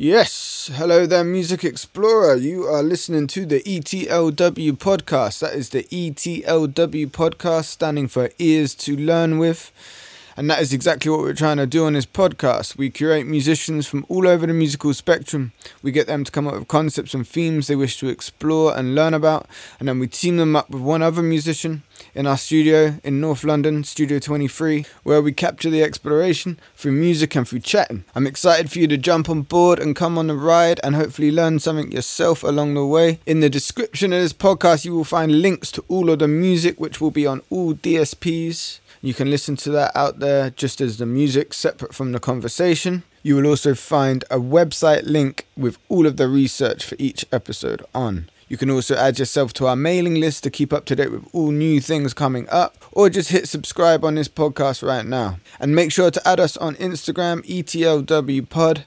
Yes, hello there, Music Explorer. You are listening to the ETLW podcast. That is the ETLW podcast, standing for Ears to Learn with. And that is exactly what we're trying to do on this podcast. We curate musicians from all over the musical spectrum. We get them to come up with concepts and themes they wish to explore and learn about. And then we team them up with one other musician in our studio in North London, Studio 23, where we capture the exploration through music and through chatting. I'm excited for you to jump on board and come on the ride and hopefully learn something yourself along the way. In the description of this podcast, you will find links to all of the music, which will be on all DSPs. You can listen to that out there just as the music separate from the conversation. You will also find a website link with all of the research for each episode on. You can also add yourself to our mailing list to keep up to date with all new things coming up, or just hit subscribe on this podcast right now. And make sure to add us on Instagram, ETLWPod,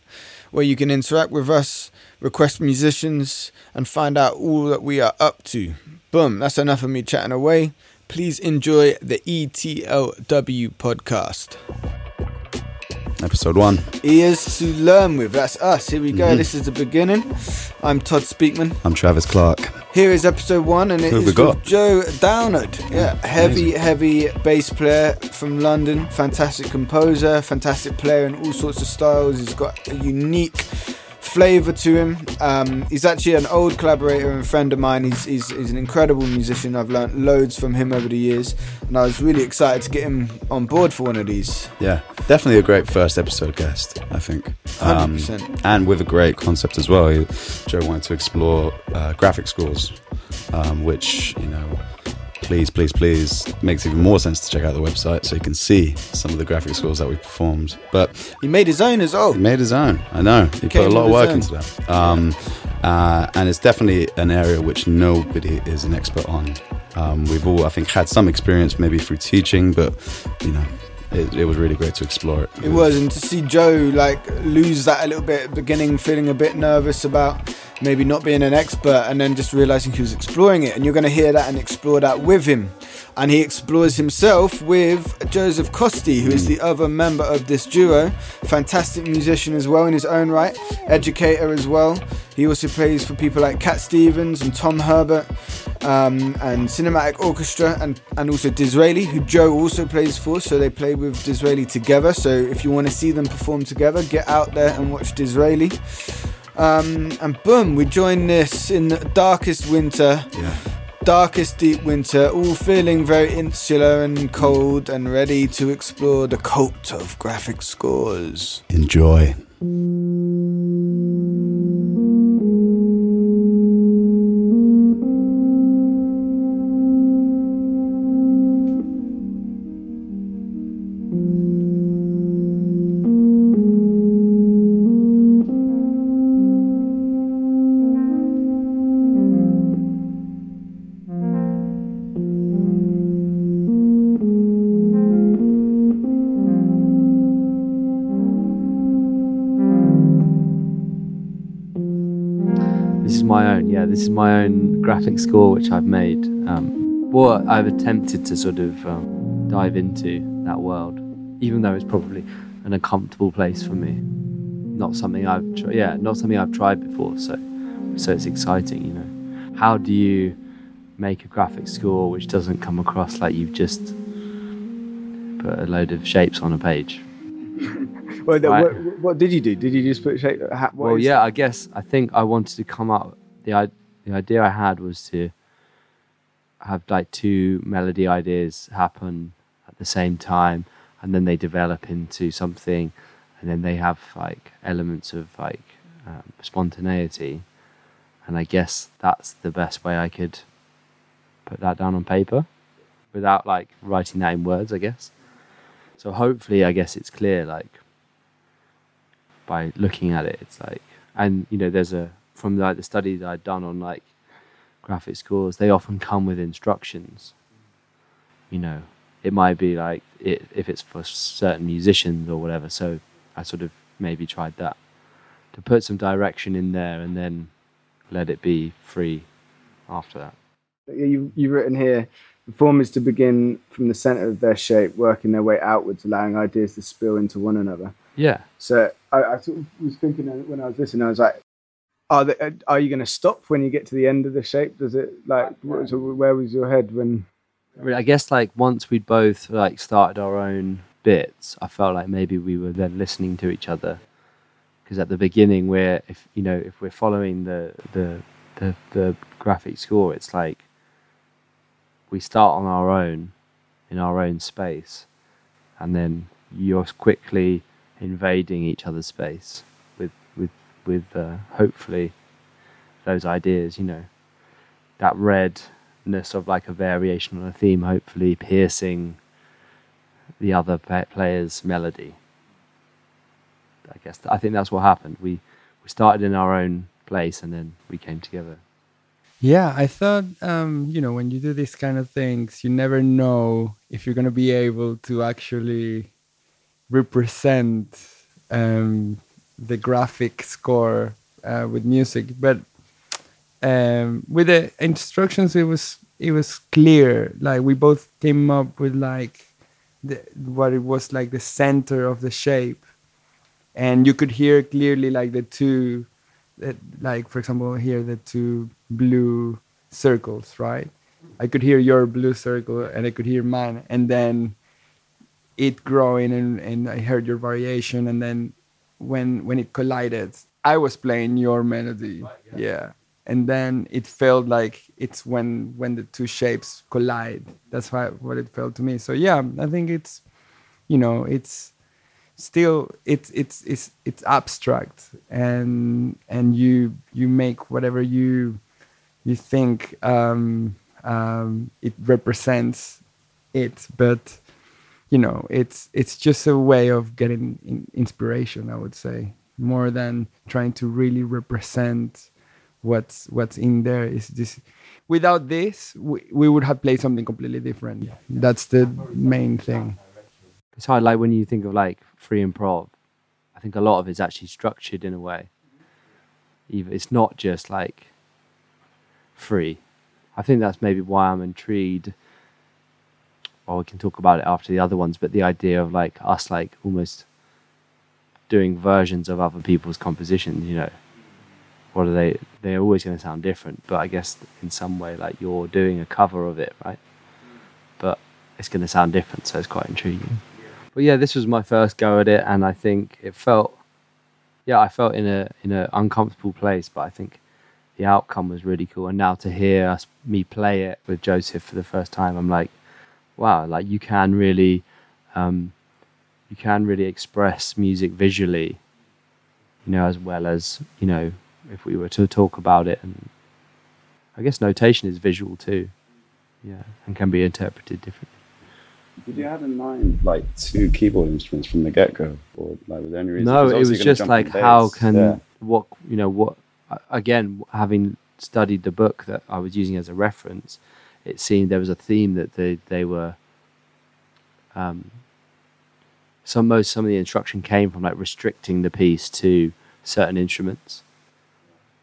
where you can interact with us, request musicians, and find out all that we are up to. Boom, that's enough of me chatting away. Please enjoy the ETLW podcast. Episode one. Ears to learn with. That's us. Here we go. Mm-hmm. This is the beginning. I'm Todd Speakman. I'm Travis Clark. Here is episode one, and it is got? Joe Downard. Yeah, heavy, heavy bass player from London. Fantastic composer, fantastic player in all sorts of styles. He's got a unique flavor to him. Um, he's actually an old collaborator and friend of mine. He's, he's, he's, an incredible musician. I've learnt loads from him over the years, and I was really excited to get him on board for one of these. Yeah, definitely a great first episode guest, I think. Um, 100%. And with a great concept as well. Joe wanted to explore uh, graphic scores, um, which, you know, please, please, please, makes even more sense to check out the website so you can see some of the graphic scores that we performed. But he made his own as well. He made his own. I know. He put a lot of work into that. Um, uh, and it's definitely an area which nobody is an expert on. Um, we've all, I think, had some experience maybe through teaching, but you know, it, it, was really great to explore it. It was, and to see Joe like lose that a little bit at the beginning, feeling a bit nervous about maybe not being an expert, and then just realizing he was exploring it. And you're going to hear that and explore that with him. And he explores himself with Joseph Costi, who is the other member of this duo. Fantastic musician as well in his own right, educator as well. He also plays for people like Cat Stevens and Tom Herbert um, and Cinematic Orchestra and, and also Dizraeli, who Joe also plays for. So they play with Dizraeli together. So if you want to see them perform together, get out there and watch Dizraeli. Um, and boom, we join this in the darkest winter. Yeah. Darkest deep winter, all feeling very insular and cold and ready to explore the cult of graphic scores. Enjoy. This is my own graphic score which I've made. Um, or I've attempted to sort of um, dive into that world, even though it's probably an uncomfortable place for me. Not something I've tr- yeah, not something I've tried before. So, so it's exciting, you know. How do you make a graphic score which doesn't come across like you've just put a load of shapes on a page? well, right. what, what, did you do? Did you just put shape? well, yeah, that? I guess I think I wanted to come up the the idea I had was to have like two melody ideas happen at the same time, and then they develop into something, and then they have like elements of like um, spontaneity, and I guess that's the best way I could put that down on paper without like writing that in words, I guess. So hopefully, I guess it's clear like by looking at it, it's like, and you know, there's a from like the study that I'd done on like graphic scores, they often come with instructions. You know, it might be like it, if it's for certain musicians or whatever. So I sort of maybe tried that to put some direction in there and then let it be free after that. You, you've written here the form is to begin from the center of their shape, working their way outwards, allowing ideas to spill into one another. Yeah. So I, I sort of was thinking when I was listening, I was like, are they, are you going to stop when you get to the end of the shape? Does it like so where was your head when? I guess like once we'd both like started our own bits, I felt like maybe we were then listening to each other because at the beginning we're if you know if we're following the the the, the graphic score, it's like we start on our own in our own space, and then you're quickly invading each other's space with uh, hopefully those ideas. You know, that redness of like a variation on a theme, hopefully piercing the other player's melody. I guess I think that's what happened. We we started in our own place and then we came together. Yeah, I thought, um, you know, when you do these kind of things, you never know if you're going to be able to actually represent um, the graphic score uh, with music. But um, with the instructions, it was it was clear. Like we both came up with like the, what it was like the center of the shape, and you could hear clearly like the two that like for example here the two blue circles right i could hear your blue circle and i could hear mine and then it growing and, and i heard your variation and then when when it collided i was playing your melody. Yeah. And then it felt like it's when when the two shapes collide. That's why what it felt to me. So yeah i think it's you know it's still it's it's it's it's abstract. And and you you make whatever you you think um, um, it represents it. But you know it's it's just a way of getting in inspiration i would say more than trying to really represent what's what's in there. Is this without this we, we would have played something completely different. That's the main thing. It's hard like when you think of like free improv i think a lot of it's actually structured in a way. Even it's not just like free. I think that's maybe why i'm intrigued we can talk about it after the other ones but the idea of like us like almost doing versions of other people's compositions you know what are they they're always going to sound different but i guess in some way like you're doing a cover of it right but it's going to sound different so it's quite intriguing but yeah, this was my first go at it, and I think it felt, yeah, I felt in a in an uncomfortable place, but I think the outcome was really cool. And now to hear us, me play it with Joseph for the first time, I'm like, wow, like you can really, um, you can really express music visually, you know, as well as you know, if we were to talk about it, and I guess notation is visual too, yeah, and can be interpreted differently. Did you have in mind like two keyboard instruments from the get go, or like was there any reason? No, it was just like how can yeah. what you know what again having studied the book that I was using as a reference, it seemed there was a theme that they they were. Um, some most some of the instruction came from like restricting the piece to certain instruments.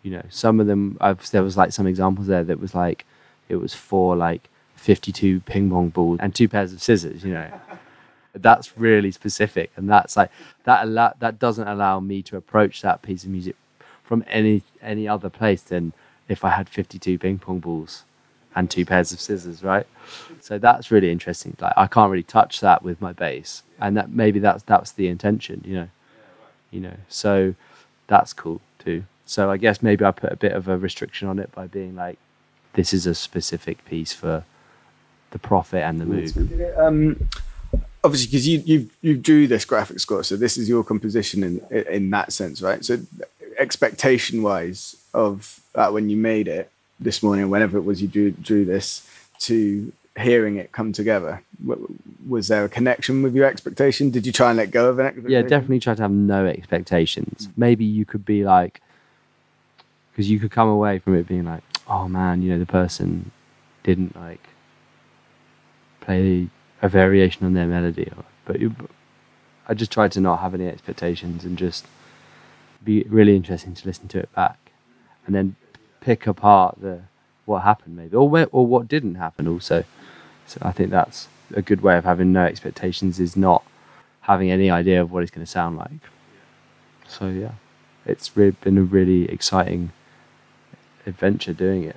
You know, some of them I've, there was like some examples there that was like it was for like 52 ping pong balls and two pairs of scissors, you know. that's really specific and that's like that allow, that doesn't allow me to approach that piece of music from any any other place than if I had 52 ping pong balls and two pairs of scissors, right? So that's really interesting. Like I can't really touch that with my bass, and that maybe that's that's the intention, you know, you know. So that's cool too. So I guess maybe I put a bit of a restriction on it by being like, this is a specific piece for the prophet and the Moog. Um, obviously, because you you you drew this graphic score, so this is your composition in in that sense, right? So expectation wise of uh, when you made it this morning, whenever it was you drew drew this, to hearing it come together, was there a connection with your expectation? Did you try and let go of it? Yeah, definitely try to have no expectations. Maybe you could be like, because you could come away from it being like, oh man, you know, the person didn't like play a variation on their melody. But you, I just tried to not have any expectations and just be really interesting to listen to it back, and then pick apart the what happened maybe or where, or what didn't happen also. So I think that's a good way of having no expectations is not having any idea of what it's going to sound like. So yeah, it's really been a really exciting adventure doing it.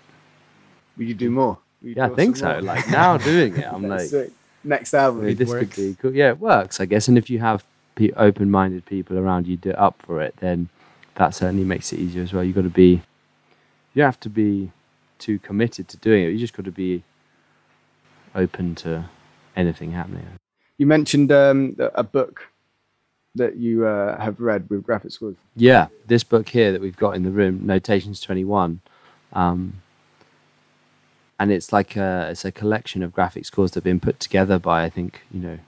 Will you do more? You yeah, I think so. More? Like now doing it, I'm like sick. next album. this works. could be cool. Yeah, it works, I guess. And if you have open-minded people around you do up for it, then that certainly makes it easier as well. You've got to be, you have to be too committed to doing it. You just got to be open to anything happening. You mentioned um, a book that you uh, have read with graphic scores. Yeah, this book here that we've got in the room, Notations Twenty One, um, and it's like a it's a collection of graphic scores that have been put together by I think you know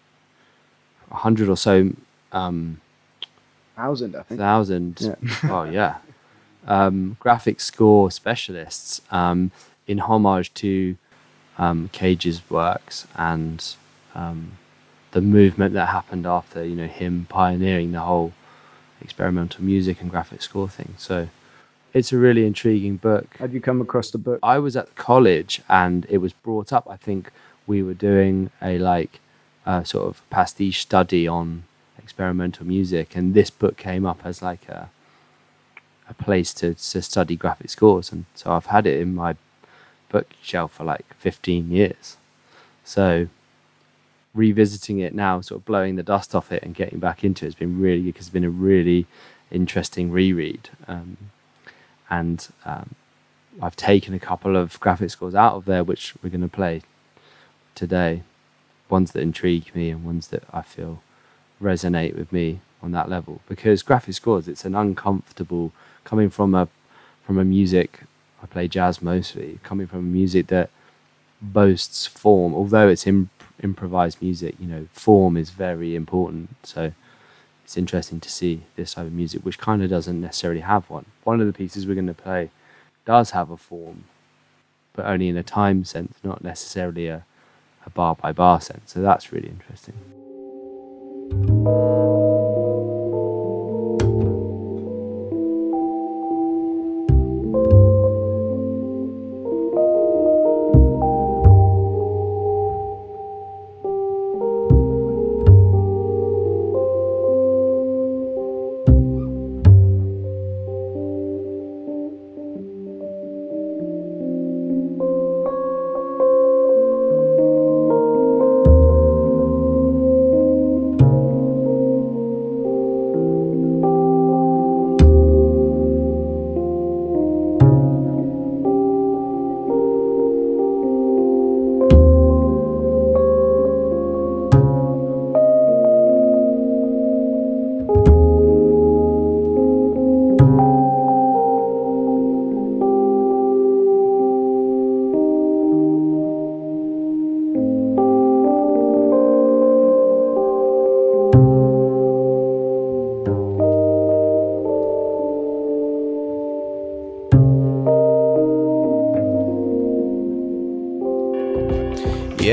a hundred or so. Um, thousand, I think. Thousand. Yeah. oh yeah. Um, graphic score specialists um, in homage to um, Cage's works and um, the movement that happened after you know him pioneering the whole experimental music and graphic score thing. So it's a really intriguing book. Did you come across the book? I was at college and it was brought up. I think we were doing a like uh, sort of pastiche study on experimental music, and this book came up as like a a place to, to study graphic scores, and so I've had it in my bookshelf for like 15 years. So revisiting it now, sort of blowing the dust off it and getting back into it has been really because it's been a really interesting reread. Um, and um, I've taken a couple of graphic scores out of there, which we're going to play today. Ones that intrigue me and ones that I feel resonate with me on that level. Because graphic scores, it's an uncomfortable coming from a from a music. I play jazz mostly, coming from a music that boasts form, although it's imp- improvised music, you know, form is very important. So it's interesting to see this type of music, which kind of doesn't necessarily have one. One of the pieces we're going to play does have a form, but only in a time sense, not necessarily a, a bar by bar sense. So that's really interesting.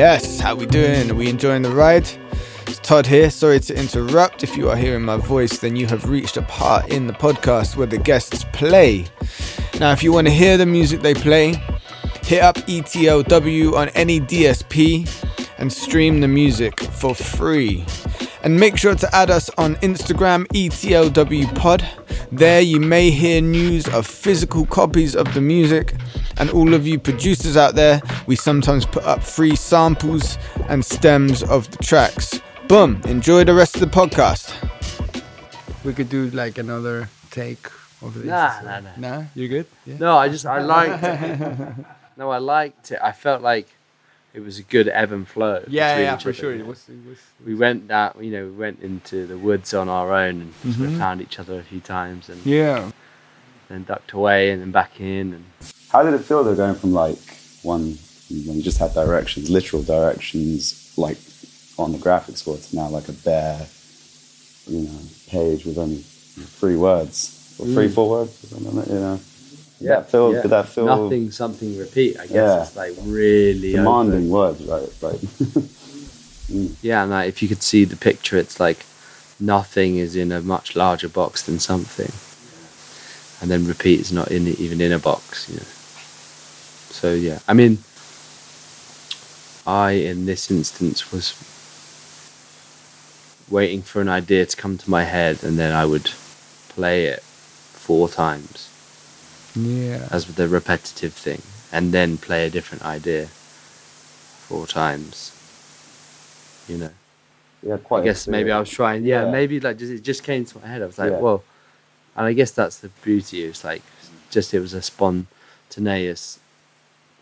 Yes, how we doing? Are we enjoying the ride? It's Todd here. Sorry to interrupt. If you are hearing my voice, then you have reached a part in the podcast where the guests play. Now, if you want to hear the music they play, hit up ETLW on any DSP and stream the music for free. And make sure to add us on Instagram, ETLW Pod. There you may hear news of physical copies of the music and all of you producers out there, we sometimes put up free samples and stems of the tracks. Boom, enjoy the rest of the podcast. We could do like another take of this. Nah, nah, nah. Nah, you're good? Yeah. No, I just, I liked it. no, I liked it. I felt like it was a good ebb and flow. Yeah, yeah, for sure. It was, it was, we went that, you know, we went into the woods on our own and mm-hmm. sort of found each other a few times and yeah, then ducked away and then back in and how did it feel though, going from like one when you just had directions, literal directions, like on the graphics score, to now like a bare, you know, page with only three words or three, mm. four words, or something, you know. Yeah, that feel, yeah. did that feel nothing, something, repeat? I guess yeah. it's like really demanding open. words, right? Right. mm. Yeah, and like, if you could see the picture, it's like nothing is in a much larger box than something, and then repeat is not in even in a box, you know. So yeah, I mean, I in this instance was waiting for an idea to come to my head, and then I would play it four times Yeah. as the repetitive thing, and then play a different idea four times. You know. Yeah, quite. I guess maybe I was trying. Yeah, Yeah. maybe like just, it just came to my head. I was like, Yeah. well, and I guess that's the beauty. It's like just it was a spontaneous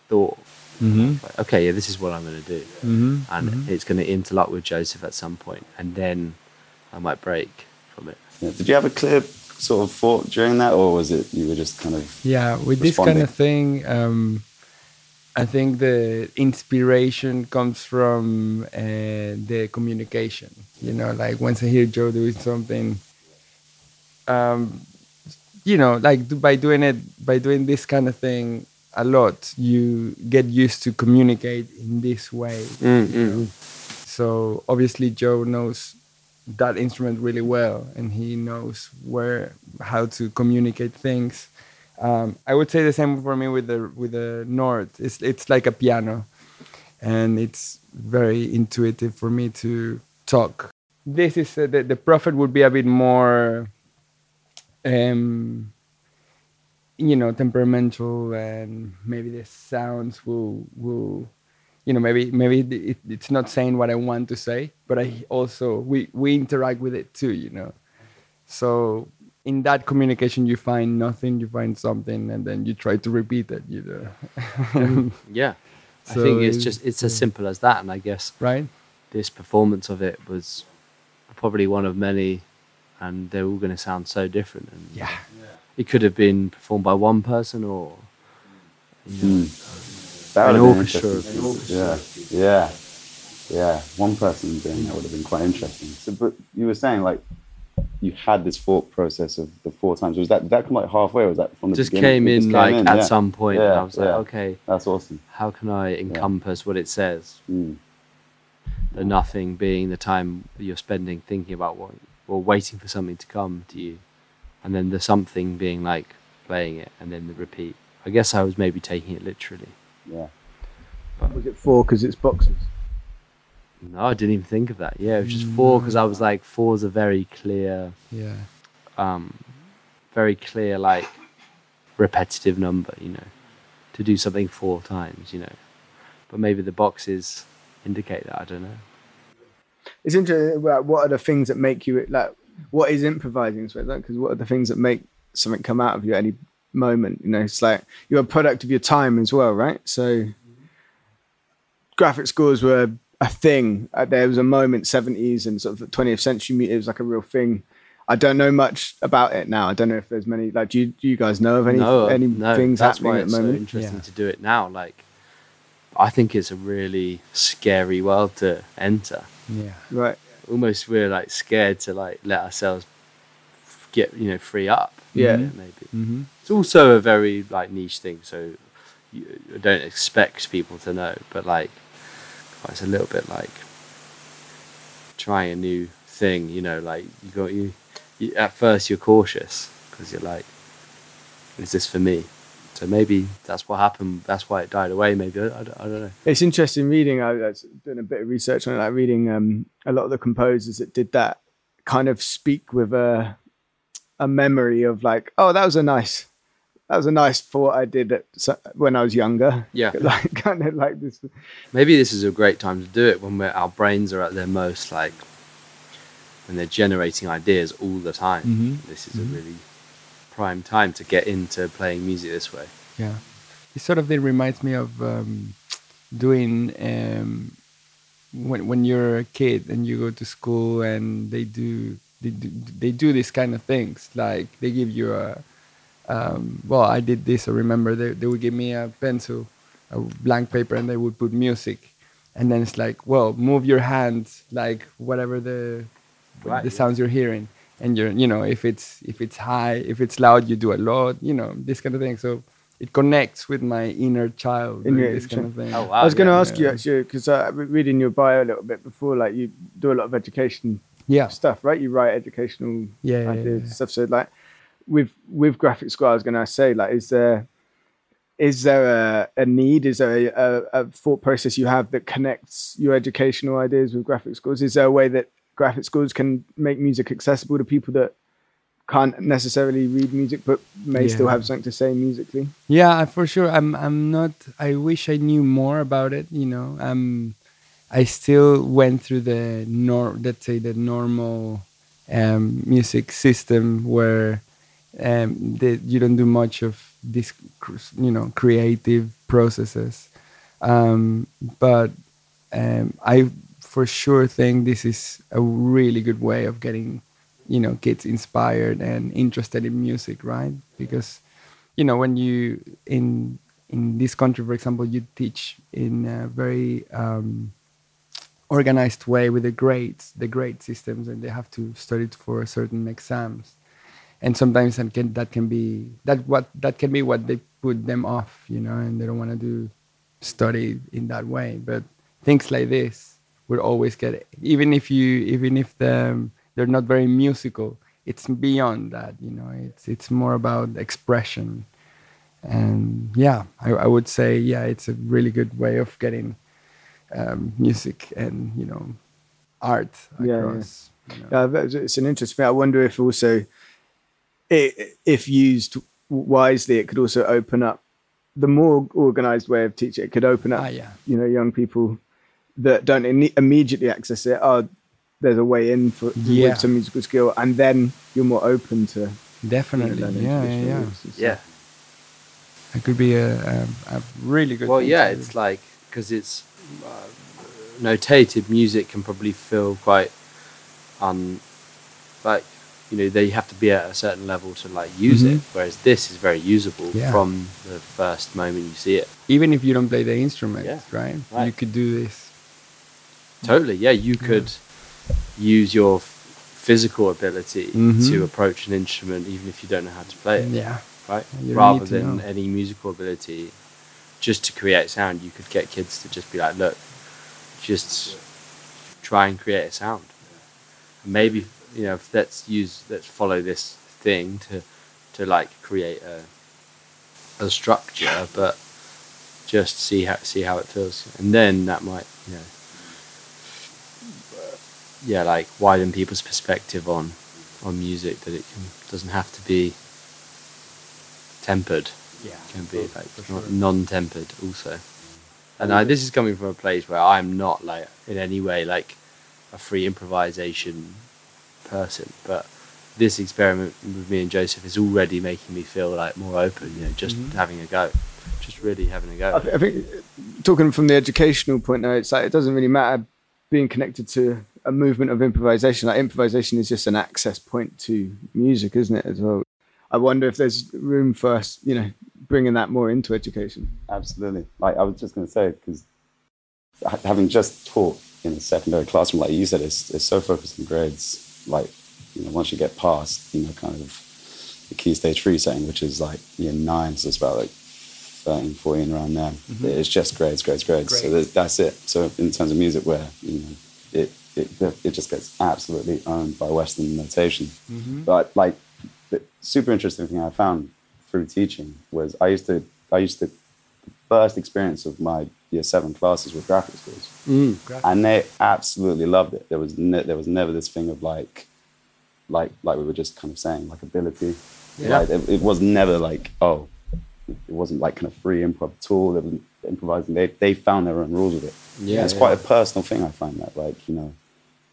thought. Mm-hmm. Like, okay, yeah, this is what I'm going to do, Mm-hmm. and it's going to interlock with Joseph at some point, and then I might break from it. Yeah. Did you have a clear sort of thought during that, or was it you were just kind of? Yeah, with this kind of thing, um, I think the inspiration comes from uh, the communication. You know, like once I hear Joe doing something, um, you know, like by doing it, by doing this kind of thing a lot, you get used to communicate in this way. Mm-hmm. So obviously Joe knows that instrument really well, and he knows where how to communicate things. Um, I would say the same for me with the with the Nord. It's it's like a piano, and it's very intuitive for me to talk. This is uh, the the prophet would be a bit more, um, you know, temperamental, and maybe the sounds will will you know maybe maybe it, it's not saying what i want to say but i also we we interact with it too you know. So in that communication you find nothing you find something and then you try to repeat it you know. Yeah, I think it's it's- just it's as simple as that, and I guess right. this performance of it was probably one of many, and they're all going to sound so different. And yeah it could have been performed by one person or you know, That An have been orchestra. Yeah, yeah, yeah. One person doing that would have been quite interesting. So, but you were saying like you had this thought process of the four times. Was that did that come like halfway, or was that from the just beginning? came in just like came in, like at yeah. some point, and Yeah, I was like, okay, That's awesome. how can I encompass what it says? Mm. The nothing being the time that you're spending thinking about what, or waiting for something to come to you, and then the something being like playing it, and then the repeat. I guess I was maybe taking it literally. Yeah. Was it four because it's boxes? No, I didn't even think of that. Yeah, it was just four because I was like, four is a very clear, yeah um, very clear, like repetitive number, you know, to do something four times, you know. But maybe the boxes indicate that. I don't know. It's interesting. About what are the things that make you like? What is improvising? Because what are the things that make something come out of you at any moment? You know, it's like you're a product of your time as well, right? So, graphic scores were a thing. Uh, there was a moment, seventies and sort of twentieth century. mu- It was like a real thing. I don't know much about it now. I don't know if there's many. Like, do you, do you guys know of any no, any no, things that's happening why at it's the so interesting Yeah. to do it now. Like, I think it's a really scary world to enter. yeah Right. Almost, we're like scared to like let ourselves get you know free up. Yeah. maybe. mm-hmm. It's also a very like niche thing, so you, you don't expect people to know. But like, it's a little bit like trying a new thing. You know, like you got you, you at first you're cautious because you're like, is this for me? So maybe that's what happened. That's why it died away. Maybe I, I, don't, I don't know. It's interesting reading. I was doing a bit of research on it, like reading um, a lot of the composers that did that kind of speak with a a memory of like, oh, that was a nice, that was a nice thought I did at, when I was younger. Yeah. like kind of like this. Maybe this is a great time to do it when we're, our brains are at their most like when they're generating ideas all the time. Mhm. This is a really prime time to get into playing music this way. Yeah, it sort of it reminds me of um, doing um, when when you're a kid and you go to school and they do they do, they do these kind of things. Like they give you a um, well I did this I remember they they would give me a pencil a blank paper and they would put music. And then it's like well move your hands like whatever the Right, the sounds you're hearing and you're you know if it's if it's high if it's loud you do a lot you know this kind of thing so it connects with my inner child In your- this kind of thing Oh, wow. I was going to yeah, ask you yeah. actually because uh, re- reading your bio a little bit before, like you do a lot of education yeah stuff, right? You write educational Yeah, yeah, ideas yeah, yeah. stuff. So like with with graphic score, I was going to say like, is there is there a, a need? Is there a, a, a thought process you have that connects your educational ideas with graphic scores? Is there a way that graphic scores can make music accessible to people that can't necessarily read music but may Yeah. still have something to say musically. Yeah, for sure. I'm I'm not I wish I knew more about it, you know. Um I still went through the nor let's say the normal um music system where um the, you don't do much of this you know creative processes. Um but um I for sure think this is a really good way of getting you know kids inspired and interested in music, right? Because you know when you in in this country for example you teach in a very um, organized way with the grades the grade systems and they have to study for certain exams and sometimes that can that can be that what that can be what they put them off you know and they don't want to do study in that way but things like this will always get even if you even if the, they're not very musical it's beyond that you know it's it's more about expression and yeah I, I would say yeah it's a really good way of getting um, music and you know art Yeah, yeah. you know. Yeah, it's an interesting. I wonder if also, i if used wisely, it could also open up the more organized way of teaching. It could open up, Ah, yeah. you know, young people that don't imme- immediately access it. Oh, there's a way in for Yeah. with some musical skill, and then you're more open to definitely learning yeah yeah yeah roots and stuff. Yeah. it could be a, a, a really good Well, yeah, it's like because it's uh, notated music can probably feel quite un like you know they have to be at a certain level to like use it, Mhm. whereas this is very usable Yeah. from the first moment you see it. even if you don't play the instrument Yeah, right? right. you could do this Totally, yeah. You could use your physical ability Mhm. to approach an instrument, even if you don't know how to play it. yeah right? You Rather than know. any musical ability, just to create sound, you could get kids to just be like, look, just try and create a sound. Maybe you know, let's use, let's follow this thing to, to like create a, a structure, but just see how see how it feels, and then that might you know, yeah, like widen people's perspective on on music that it can, doesn't have to be tempered. yeah Can be like not non-tempered also. And I, this is coming from a place where I'm not like in any way like a free improvisation person, but this experiment with me and Joseph is already making me feel like more open. You know, just mm-hmm. having a go, just really having a go. I, th- I think talking from the educational point now, it's like it doesn't really matter being connected to a movement of improvisation. Like improvisation is just an access point to music, isn't it? As well. I wonder if there's room for us, you know, bringing that more into education. Absolutely. Like I was just going to say, because having just taught in a secondary classroom, like you said, it's, it's so focused on grades. Like, you know, once you get past, you know, kind of the key stage three setting, which is like year nine, so it's about like 13, 14 around there. It's just grades, grades, grades. So Grades. that's it. So in terms of music, where, you know, it, it, it just gets absolutely owned by Western notation. But like, the super interesting thing I found through teaching was I used to, I used to, the first experience of my year seven classes with graphic scores, Mm. and they absolutely loved it. There was ne- there was never this thing of like, like like we were just kind of saying like ability. Yeah. Like it, it was never like oh, wasn't like kind of free improv at all. They were improvising. They they found their own rules with it. Yeah, it's yeah. quite a personal thing. I find that like you know,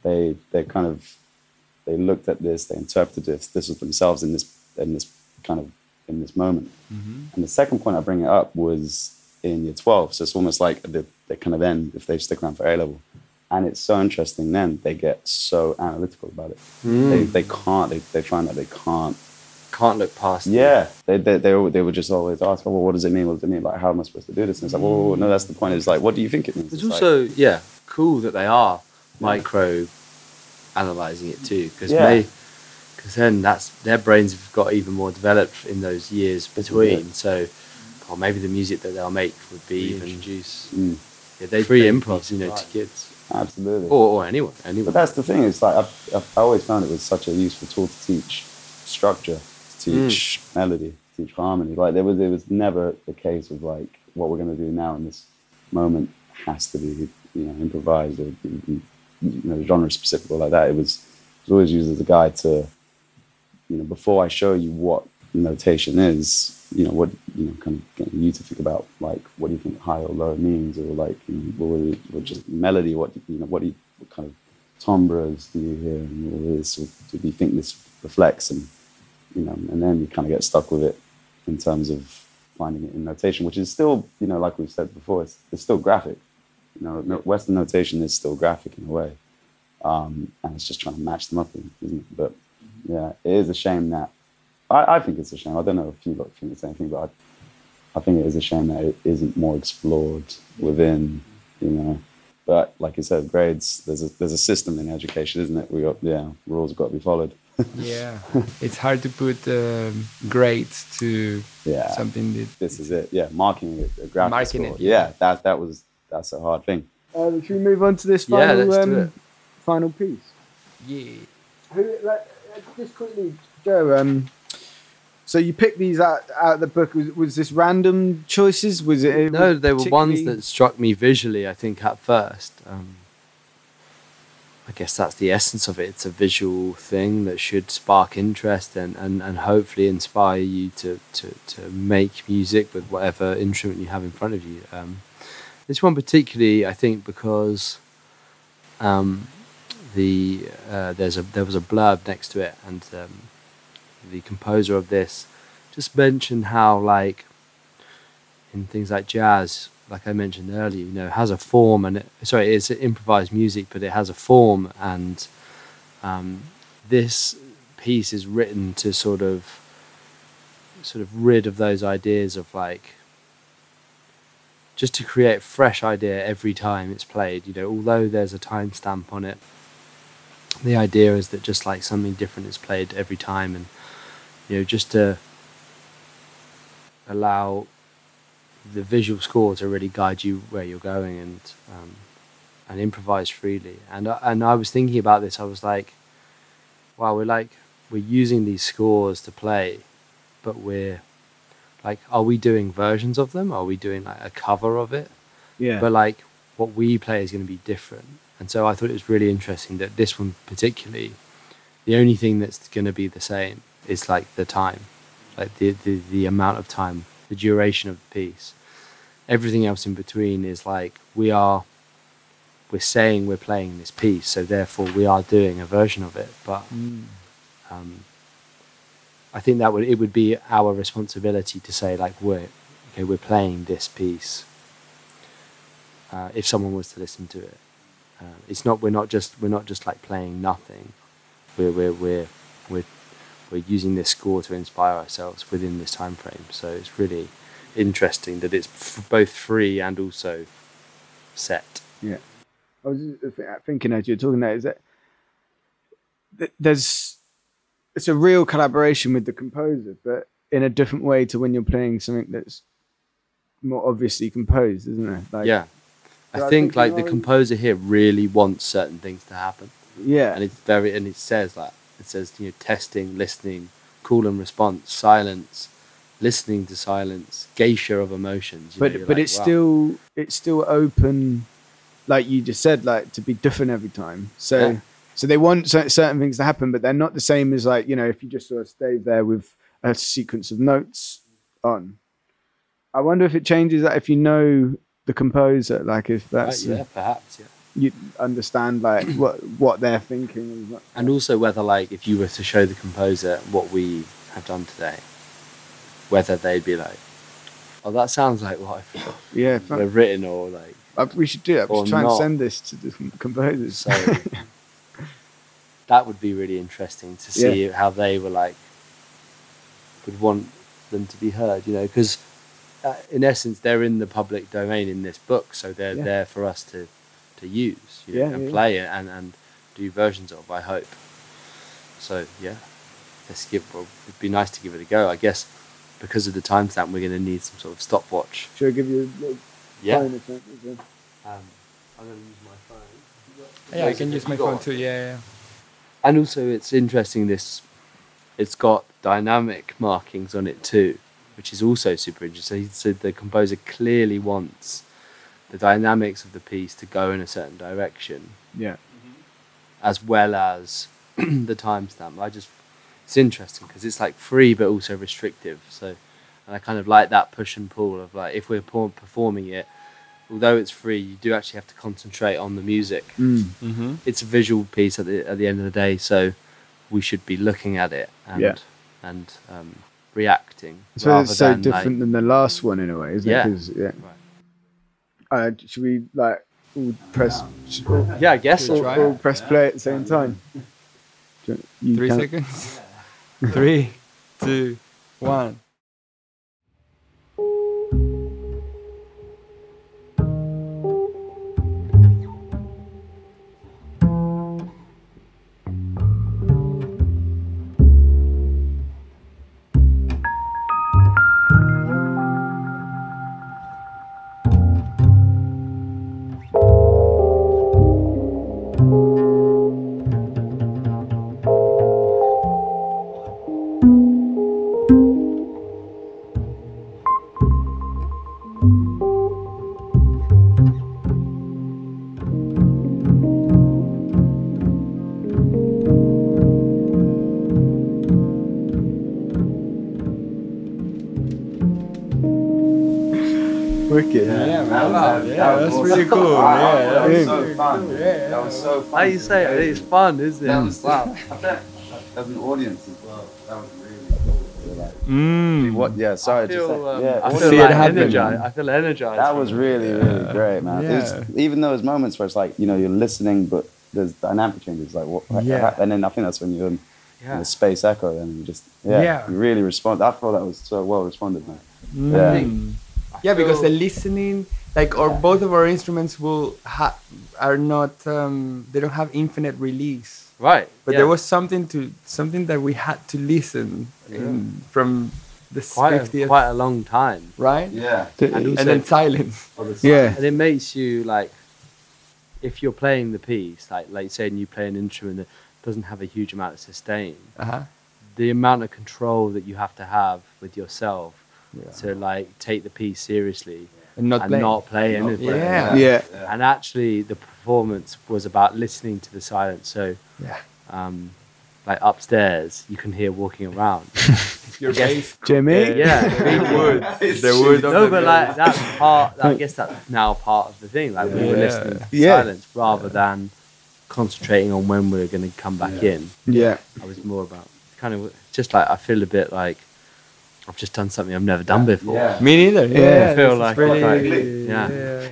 they they kind of they looked at this, they interpreted this, this was themselves in this in this kind of in this moment. Mm-hmm. And the second point I bring it up was in year 12. So it's almost like the, they kind of end if they stick around for A level. And it's so interesting then they get so analytical about it. Mm. They, they can't, they, they find that they can't. Can't look past. Yeah. They, they, they, were- they would just always ask, oh, well, what does it mean? What does it mean? Like, how am I supposed to do this? And it's like, well, no, that's the point. It's like, what do you think it means? It's like- also yeah cool that they are micro analyzing it too because Yeah. because then that's their brains have got even more developed in those years between. So, or maybe the music that they'll make would be even Reintroduce. Mm, yeah, they free improv, you know, to kids absolutely. or, or anyone, anyone. But that's the thing. It's like I've, I've I always found it was such a useful tool to teach structure, teach mm. melody, teach harmony. Like there was there was never the case of like what we're going to do now in this moment has to be you know improvised or you- know genre specific or like that. It was, it was always used as a guide to, you know, before I show you what notation is, you know, what you know, kind of getting you to think about like what do you think high or low means, or like you know, what, it, what just melody, what you know, what do you, what kind of timbres do you hear, and all this, or do you think this reflects, and you know, and then you kind of get stuck with it in terms of finding it in notation, which is still, you know, like we've said before, it's, it's still graphic. You know, Western notation is still graphic in a way, um, and it's just trying to match them up, isn't it? But yeah, it is a shame that I, I think it's a shame. I don't know if you lot think the same thing, but I, I think it is a shame that it isn't more explored within, you know. But like you said, grades. There's a there's a system in education, isn't it? We got yeah, rules have got to be followed. yeah, it's hard to put um, grades to yeah something that this is it. Yeah, marking it, a graphic Marking score. it, Yeah. yeah. that that was that's a hard thing. Um, should we move on to this Yeah, final let's do um, it. final piece? yeah. Who, like, uh, just quickly, Joe. Um, so you picked these out out of the book. Was, was this random choices? Was it? No, they were ones that struck me visually. I think at first. Um, I guess that's the essence of it. It's a visual thing that should spark interest and, and, and hopefully inspire you to, to, to make music with whatever instrument you have in front of you. Um, this one particularly, I think, because um, the uh, there's a there was a blurb next to it, and um, the composer of this just mentioned how like in things like jazz, like I mentioned earlier, you know, has a form and it, sorry, it's improvised music, but it has a form, and um, this piece is written to sort of sort of rid of those ideas of like just to create fresh idea every time it's played. You know, although there's a timestamp on it, the idea is that just like something different is played every time, and you know, just to allow the visual score to really guide you where you're going and um, and improvise freely. And I- and I was thinking about this. I was like, wow, we're like we're using these scores to play, but we're like, are we doing versions of them? Are we doing like a cover of it? Yeah. But like what we play is going to be different. And so I thought it was really interesting that this one particularly, the only thing that's going to be the same is like the time, like the, the the amount of time, the duration of the piece. Everything else in between is like we are. We're saying we're playing this piece, so therefore we are doing a version of it. But um, I think that would it would be our responsibility to say like we're okay, we're playing this piece. Uh, if someone was to listen to it, uh, it's not we're not just we're not just like playing nothing. We're we're we're we're we're using this score to inspire ourselves within this time frame. So it's really interesting that it's f- both free and also set. Yeah. I was thinking as you're talking there, is that there's it's a real collaboration with the composer, but in a different way to when you're playing something that's more obviously composed, isn't it? Like, yeah, I think like the composer here really wants certain things to happen. yeah, and it's very and it says that it says you know testing listening call and response silence listening to silence geisha of emotions you know, but but like, it's wow. still it's still open, like you just said, like to be different every time. So Yeah. so they want cer- certain things to happen, but they're not the same as like you know if you just sort of stay there with a sequence of notes on. I wonder if it changes that if you know the composer, like if Right, that's yeah perhaps yeah you understand like what what they're thinking. And also whether like if you were to show the composer what we have done today whether they'd be like oh that sounds like what I've yeah, they've written or like Uh, we should do it We should try not. and send this to the composers. so that would be really interesting to see how they were like would want them to be heard you know because uh, in essence they're in the public domain in this book so they're Yeah. there for us to to use you know, Yeah, and yeah. play it and and do versions of i hope so yeah let's give well, it'd be nice to give it a go i guess because of the timestamp we're going to need some sort of stopwatch Should I give you a little yeah phone or something? as well? um, i'm going to use my phone Yeah, I can use my phone too. Yeah, yeah. and also it's interesting this it's got dynamic markings on it too which is also super interesting so the composer clearly wants the dynamics of the piece to go in a certain direction Yeah. as well as the timestamp. I just it's interesting because it's like free but also restrictive. So, and I kind of like that push and pull of like if we're performing it, although it's free, you do actually have to concentrate on the music. Mm. Mm-hmm. It's a visual piece at the at the end of the day, so we should be looking at it and Yeah. and um, reacting. So it's so than, different than the last one in a way, isn't Yeah. it? 'Cause, yeah. Right. Uh, should we like all press should yeah, I guess all, so. try all it? press play at the same time? You- you Three count- seconds. Three, two, one. Yeah, that was that's cool. Wow, yeah, that was yeah. so fun. Yeah, That was so fun. How you say it? It's fun, isn't it? That was wow. I as an audience as well. That was really cool. Like, Mm. what? Yeah, sorry. I feel, just like, um, yeah, I what- feel See it like happen. energized. I feel energized. that was really, really great, man. Yeah. It's, even those moments where it's like you know you're listening, but there's dynamic changes. Like what? Yeah. And then I think that's when you're in, in the space echo, and you just yeah, Yeah. you really respond. I thought that was so well responded, man. Mm. I Yeah, because the feel- listening, like, or both of our instruments will ha- are not, um, they don't have infinite release. right, But yeah. there was something to something that we had to listen in, from the quite a, quite a long time, right? Yeah. and, And also, then silence. Yeah. and it makes you like, if you're playing the piece, like like saying you play an instrument that doesn't have a huge amount of sustain, Uh-huh. the amount of control that you have to have with yourself Yeah. to like take the piece seriously And not and playing. not play Not anything. playing, Yeah. Yeah. And actually, the performance was about listening to the silence. So, Yeah. um, like upstairs, you can hear walking around. Your bass. Jimmy? yeah, the wood. The wood of no, but bass. like that's part. I guess that's now part of the thing. Like we were listening to Yeah. silence rather than concentrating on when we are going to come back in. Yeah. I was more about kind of just like I feel a bit like I've just done something I've never done before. Yeah. Me neither. Yeah. Yeah, I feel this is like- really, Yeah.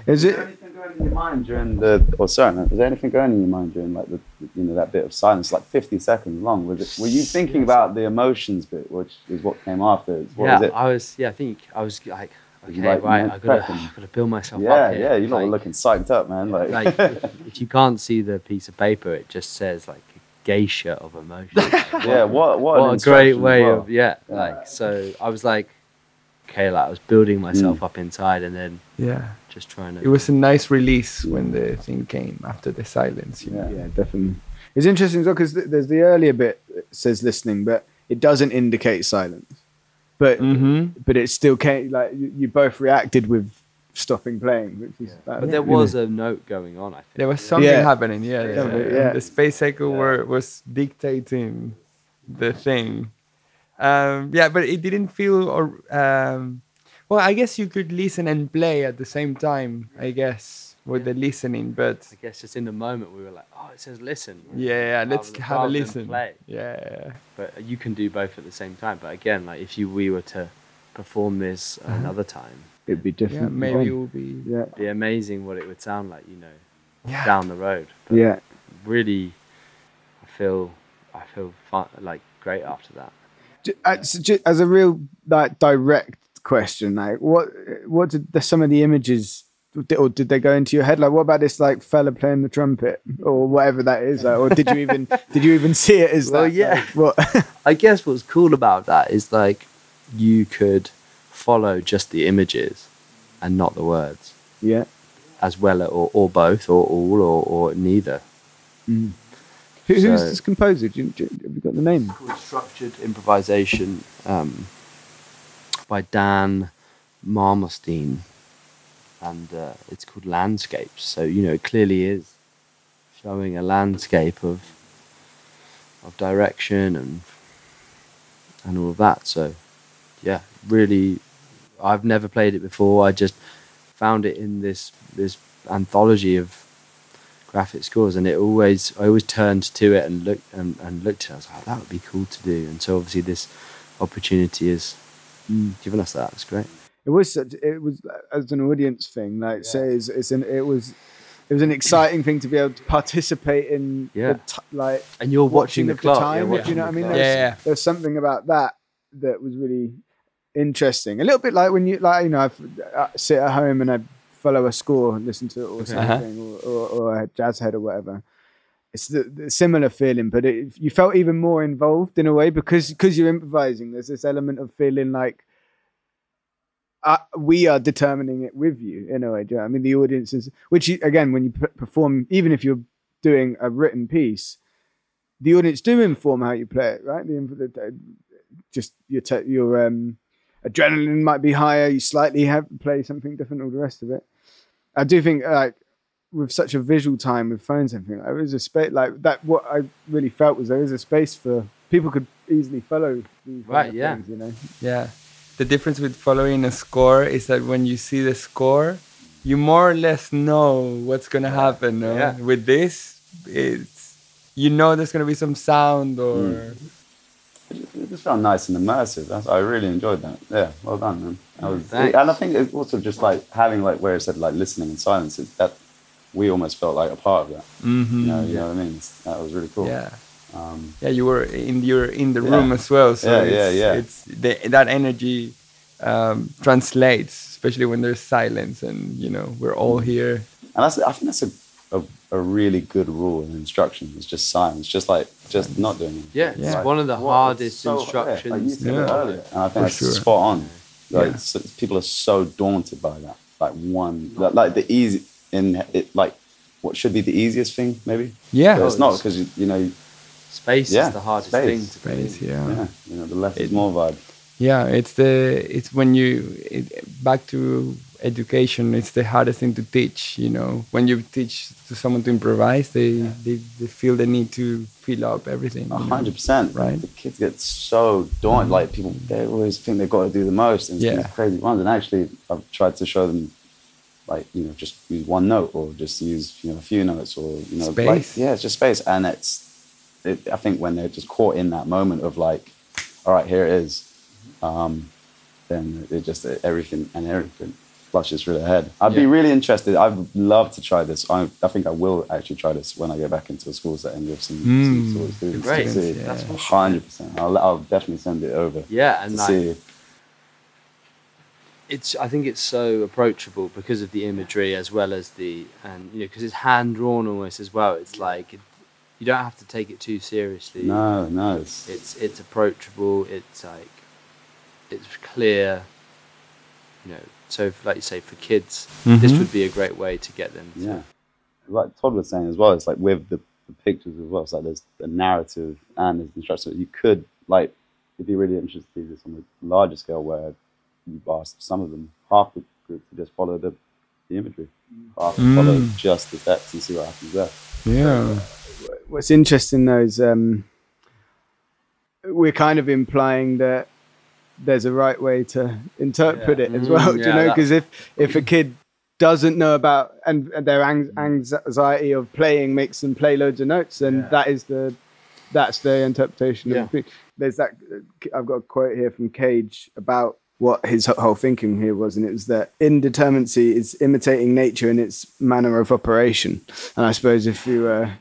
Is Is it? there anything going in your mind during the, or sorry, man, was there anything going in your mind during like the, you know, that bit of silence, like 50 seconds long? Was it, were you thinking about the emotions bit, which is what came after? What yeah, was it? I was. Yeah, I think I was like, okay, you like, right, I gotta. I gotta build myself yeah, up here. yeah, You're were like, looking psyched up, man. Like, like if you can't see the piece of paper, it just says like a geisha of emotion. yeah, what, what, an what a great way well. of yeah, Yeah. like so I was like okay like I was building myself Mm. up inside and then Yeah. just trying to It was a nice release when the thing came after the silence. You know? Yeah. Yeah, definitely. It's interesting as well because th- there's the earlier bit that says listening, but it doesn't indicate silence. But Mm-hmm. but it still came like you, you both reacted with stopping playing, which is. like, but there you know. was a note going on I think There was something Yeah. happening. Yeah, Yeah, yeah. yeah. The space echo were, was dictating the thing. Um, yeah, but it didn't feel or um, well. I guess you could listen and play at the same time. I guess with the listening, but I guess just in the moment we were like oh it says listen yeah, yeah let's Rather- have a rather than listen. play. Yeah, but you can do both at the same time but again like if you we were to perform this another time It'd be yeah. different. Maybe it will be. Yeah. it'd be amazing what it would sound like you know Yeah. down the road but Yeah. really I feel I feel fun, like great after that Ju- uh, As a real like direct question, like what what did the, some of the images or did they go into your head? Like, what about this like fella playing the trumpet or whatever that is? Like, or did you even did you even see it as Well, that? yeah. Like, what? I guess what's cool about that is like you could follow just the images and not the words yeah. as well or, or both or all or, or neither. Who, who's So- this composer? Do you, do, have you got the name? Called Structured Improvisation um, by Dan Marmorstein and uh, it's called Landscapes. So, you know, it clearly is showing a landscape of of direction and and all of that. So yeah, really, I've never played it before. I just found it in this this anthology of graphic scores, and it always I always turned to it and looked and, and looked at it. I was like, that would be cool to do. And so obviously this opportunity has mm. given us that. It's great. It was such, it was as an audience thing. Like yeah. say, it's, it's an it was it was an exciting thing to be able to participate in. Yeah. T- like and you're watching, watching the, clock, time. If you know what I mean? There's, yeah. There's something about that that was really interesting. A little bit like when you like you know I uh, sit at home and I follow a score and listen to it or something uh-huh. or, or, or, a jazz head or whatever. It's the, the similar feeling, but it, you felt even more involved in a way because because you're improvising. There's this element of feeling like uh, we are determining it with you in a way. You know I mean, the audience is, which you, again, when you p- perform, even if you're doing a written piece, the audience do inform how you play it, right? The, the just your te- your um, adrenaline might be higher. You slightly have play something different, all the rest of it. I do think like with such a visual time with phones and everything, there is a space like that. What I really felt was there is a space for people could easily follow these right. Yeah, things, you know. Yeah, the difference with following a score is that when you see the score, you more or less know what's gonna happen. No? Yeah. With this, it's you know there's gonna be some sound or. Mm it just felt nice and immersive. That's, I really enjoyed that. Yeah, well done, man. Was, and I think it's also just like having like where it said like listening in silence. It, that we almost felt like a part of that. Mm-hmm. You know, you yeah. know what I mean? That was really cool. Yeah. Um, yeah, you were in you're in the room as well. So yeah, yeah, yeah. It's the, that energy um, translates, especially when there's silence, and you know we're all mm. here. And that's I think that's a a, a really good rule and instruction. It's just silence, just like just not doing it. Yeah, yeah. it's one of the what, hardest so, instructions. Yeah, like earlier, and I think that's sure. spot on. Like yeah. so people are so daunted by that. Like one, like, like the easy in it, like what should be the easiest thing, maybe. Yeah, but it's not because you, you know. Space yeah, is the hardest space. thing to space, yeah. yeah. You know, the less it, is more vibe. Yeah, it's the it's when you it, back to education it's the hardest thing to teach you know when you teach to someone to improvise they yeah. they, they feel the need to fill up everything 100% right the kids get so daunted like people they always think they've got to do the most and yeah. crazy ones and actually i've tried to show them like you know just use one note or just use you know a few notes or you know space. like yeah it's just space and it's it, i think when they're just caught in that moment of like all right here it is um, then it just everything and everything flushes through their head. I'd yeah. be really interested. I'd love to try this. I, I, think I will actually try this when I get back into the schools school setting with some, mm. some sort of students. Great. To see. Yeah. That's hundred percent. I'll, I'll definitely send it over. Yeah, and to like, see. It's. I think it's so approachable because of the imagery as well as the and you know because it's hand drawn almost as well. It's like it, you don't have to take it too seriously. No, no. It's it's, it's approachable. It's like it's clear. You know, so, like you say, for kids, mm-hmm. this would be a great way to get them. To yeah, like Todd was saying as well. It's like with the, the pictures as well. It's like there's the narrative and there's the instruction. You could like it'd be really interesting to see this on a larger scale where you ask some of them, half the group, to just follow the, the imagery, half mm. follow just the text and see what happens there. Yeah. What's interesting though is um, we're kind of implying that there's a right way to interpret yeah. it as well. Mm, Do you know? Because if if a kid doesn't know about and, and their anxiety of playing makes them play loads of notes, then yeah. that is the that's the interpretation. Yeah. Of, there's that. I've got a quote here from Cage about what his whole thinking here was, and it was that indeterminacy is imitating nature in its manner of operation. And I suppose if you, uh,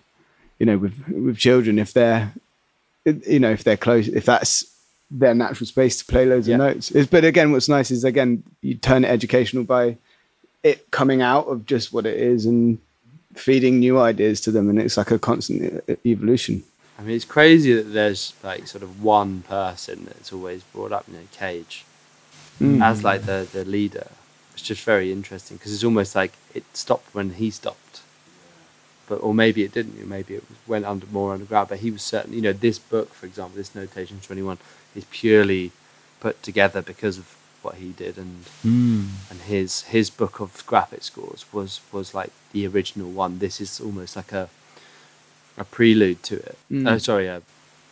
you know, with with children, if they're, you know, if they're close, if that's their natural space to play loads yeah. of notes. It's, but again, what's nice is again you turn it educational by it coming out of just what it is and feeding new ideas to them, and it's like a constant evolution. I mean, it's crazy that there's like sort of one person that's always brought up, you know, Cage, mm. as like the the leader. It's just very interesting because it's almost like it stopped when he stopped but or maybe it didn't. Maybe it went under more underground. But he was certainly, you know, this book, for example, this Notation Twenty One, is purely put together because of what he did and mm. and his his book of graphic scores was was like the original one. This is almost like a a prelude to it. Mm. Oh, sorry, uh,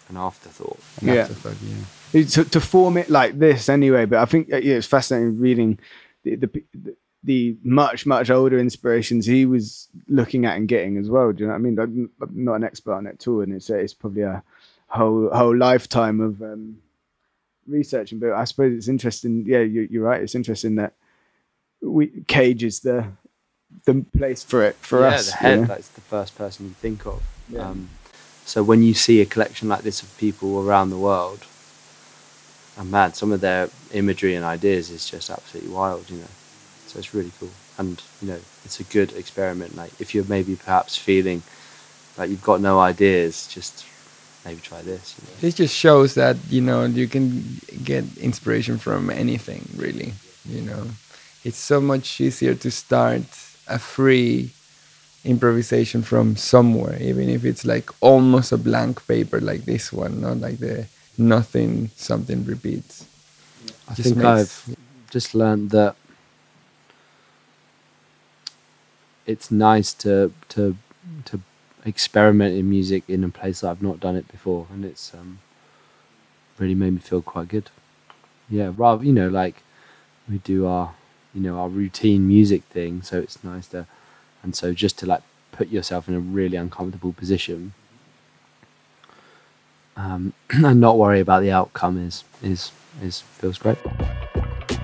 an afterthought. An yeah. Afterthought, yeah. To, to form it like this anyway, but I think uh, yeah, it's fascinating reading the, the, the much much older inspirations he was looking at and getting as well. Do you know what I mean? I'm, not an expert on it at all, and it's it's probably a whole whole lifetime of um, researching. But I suppose it's interesting. Yeah, you, you're right. It's interesting that we Cage is the the place for it for yeah, us. Yeah, the head. That's the first person you think of. Yeah. Um, so when you see a collection like this of people around the world, and man, some of their imagery and ideas is just absolutely wild. You know, so it's really cool, and you know, it's a good experiment. Like if you're maybe perhaps feeling like you've got no ideas, just maybe try this. You know? It just shows that you know you can get inspiration from anything, really. You know, it's so much easier to start a free improvisation from somewhere, even if it's like almost a blank paper like this one, not like the nothing something repeats. I just think I've just learned that it's nice to to to experiment in music in a place that I've not done it before, and it's um, really made me feel quite good. Yeah, rather you know like we do our you know our routine music thing, so it's nice to and so just to like put yourself in a really uncomfortable position um, and not worry about the outcome is is is feels great.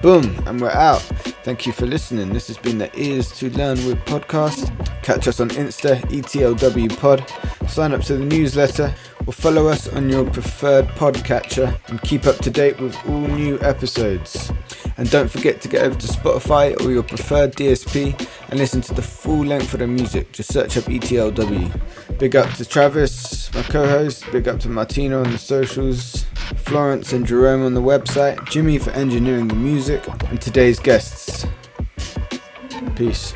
Boom, and we're out. Thank you for listening. This has been the Ears to Learn with podcast. Catch us on Insta, ETLW Pod. Sign up to the newsletter or follow us on your preferred podcatcher and keep up to date with all new episodes. And don't forget to get over to Spotify or your preferred DSP and listen to the full length of the music. Just search up ETLW. Big up to Travis, my co host. Big up to Martino on the socials. Florence and Jerome on the website. Jimmy for engineering the music. And today's guests. Peace.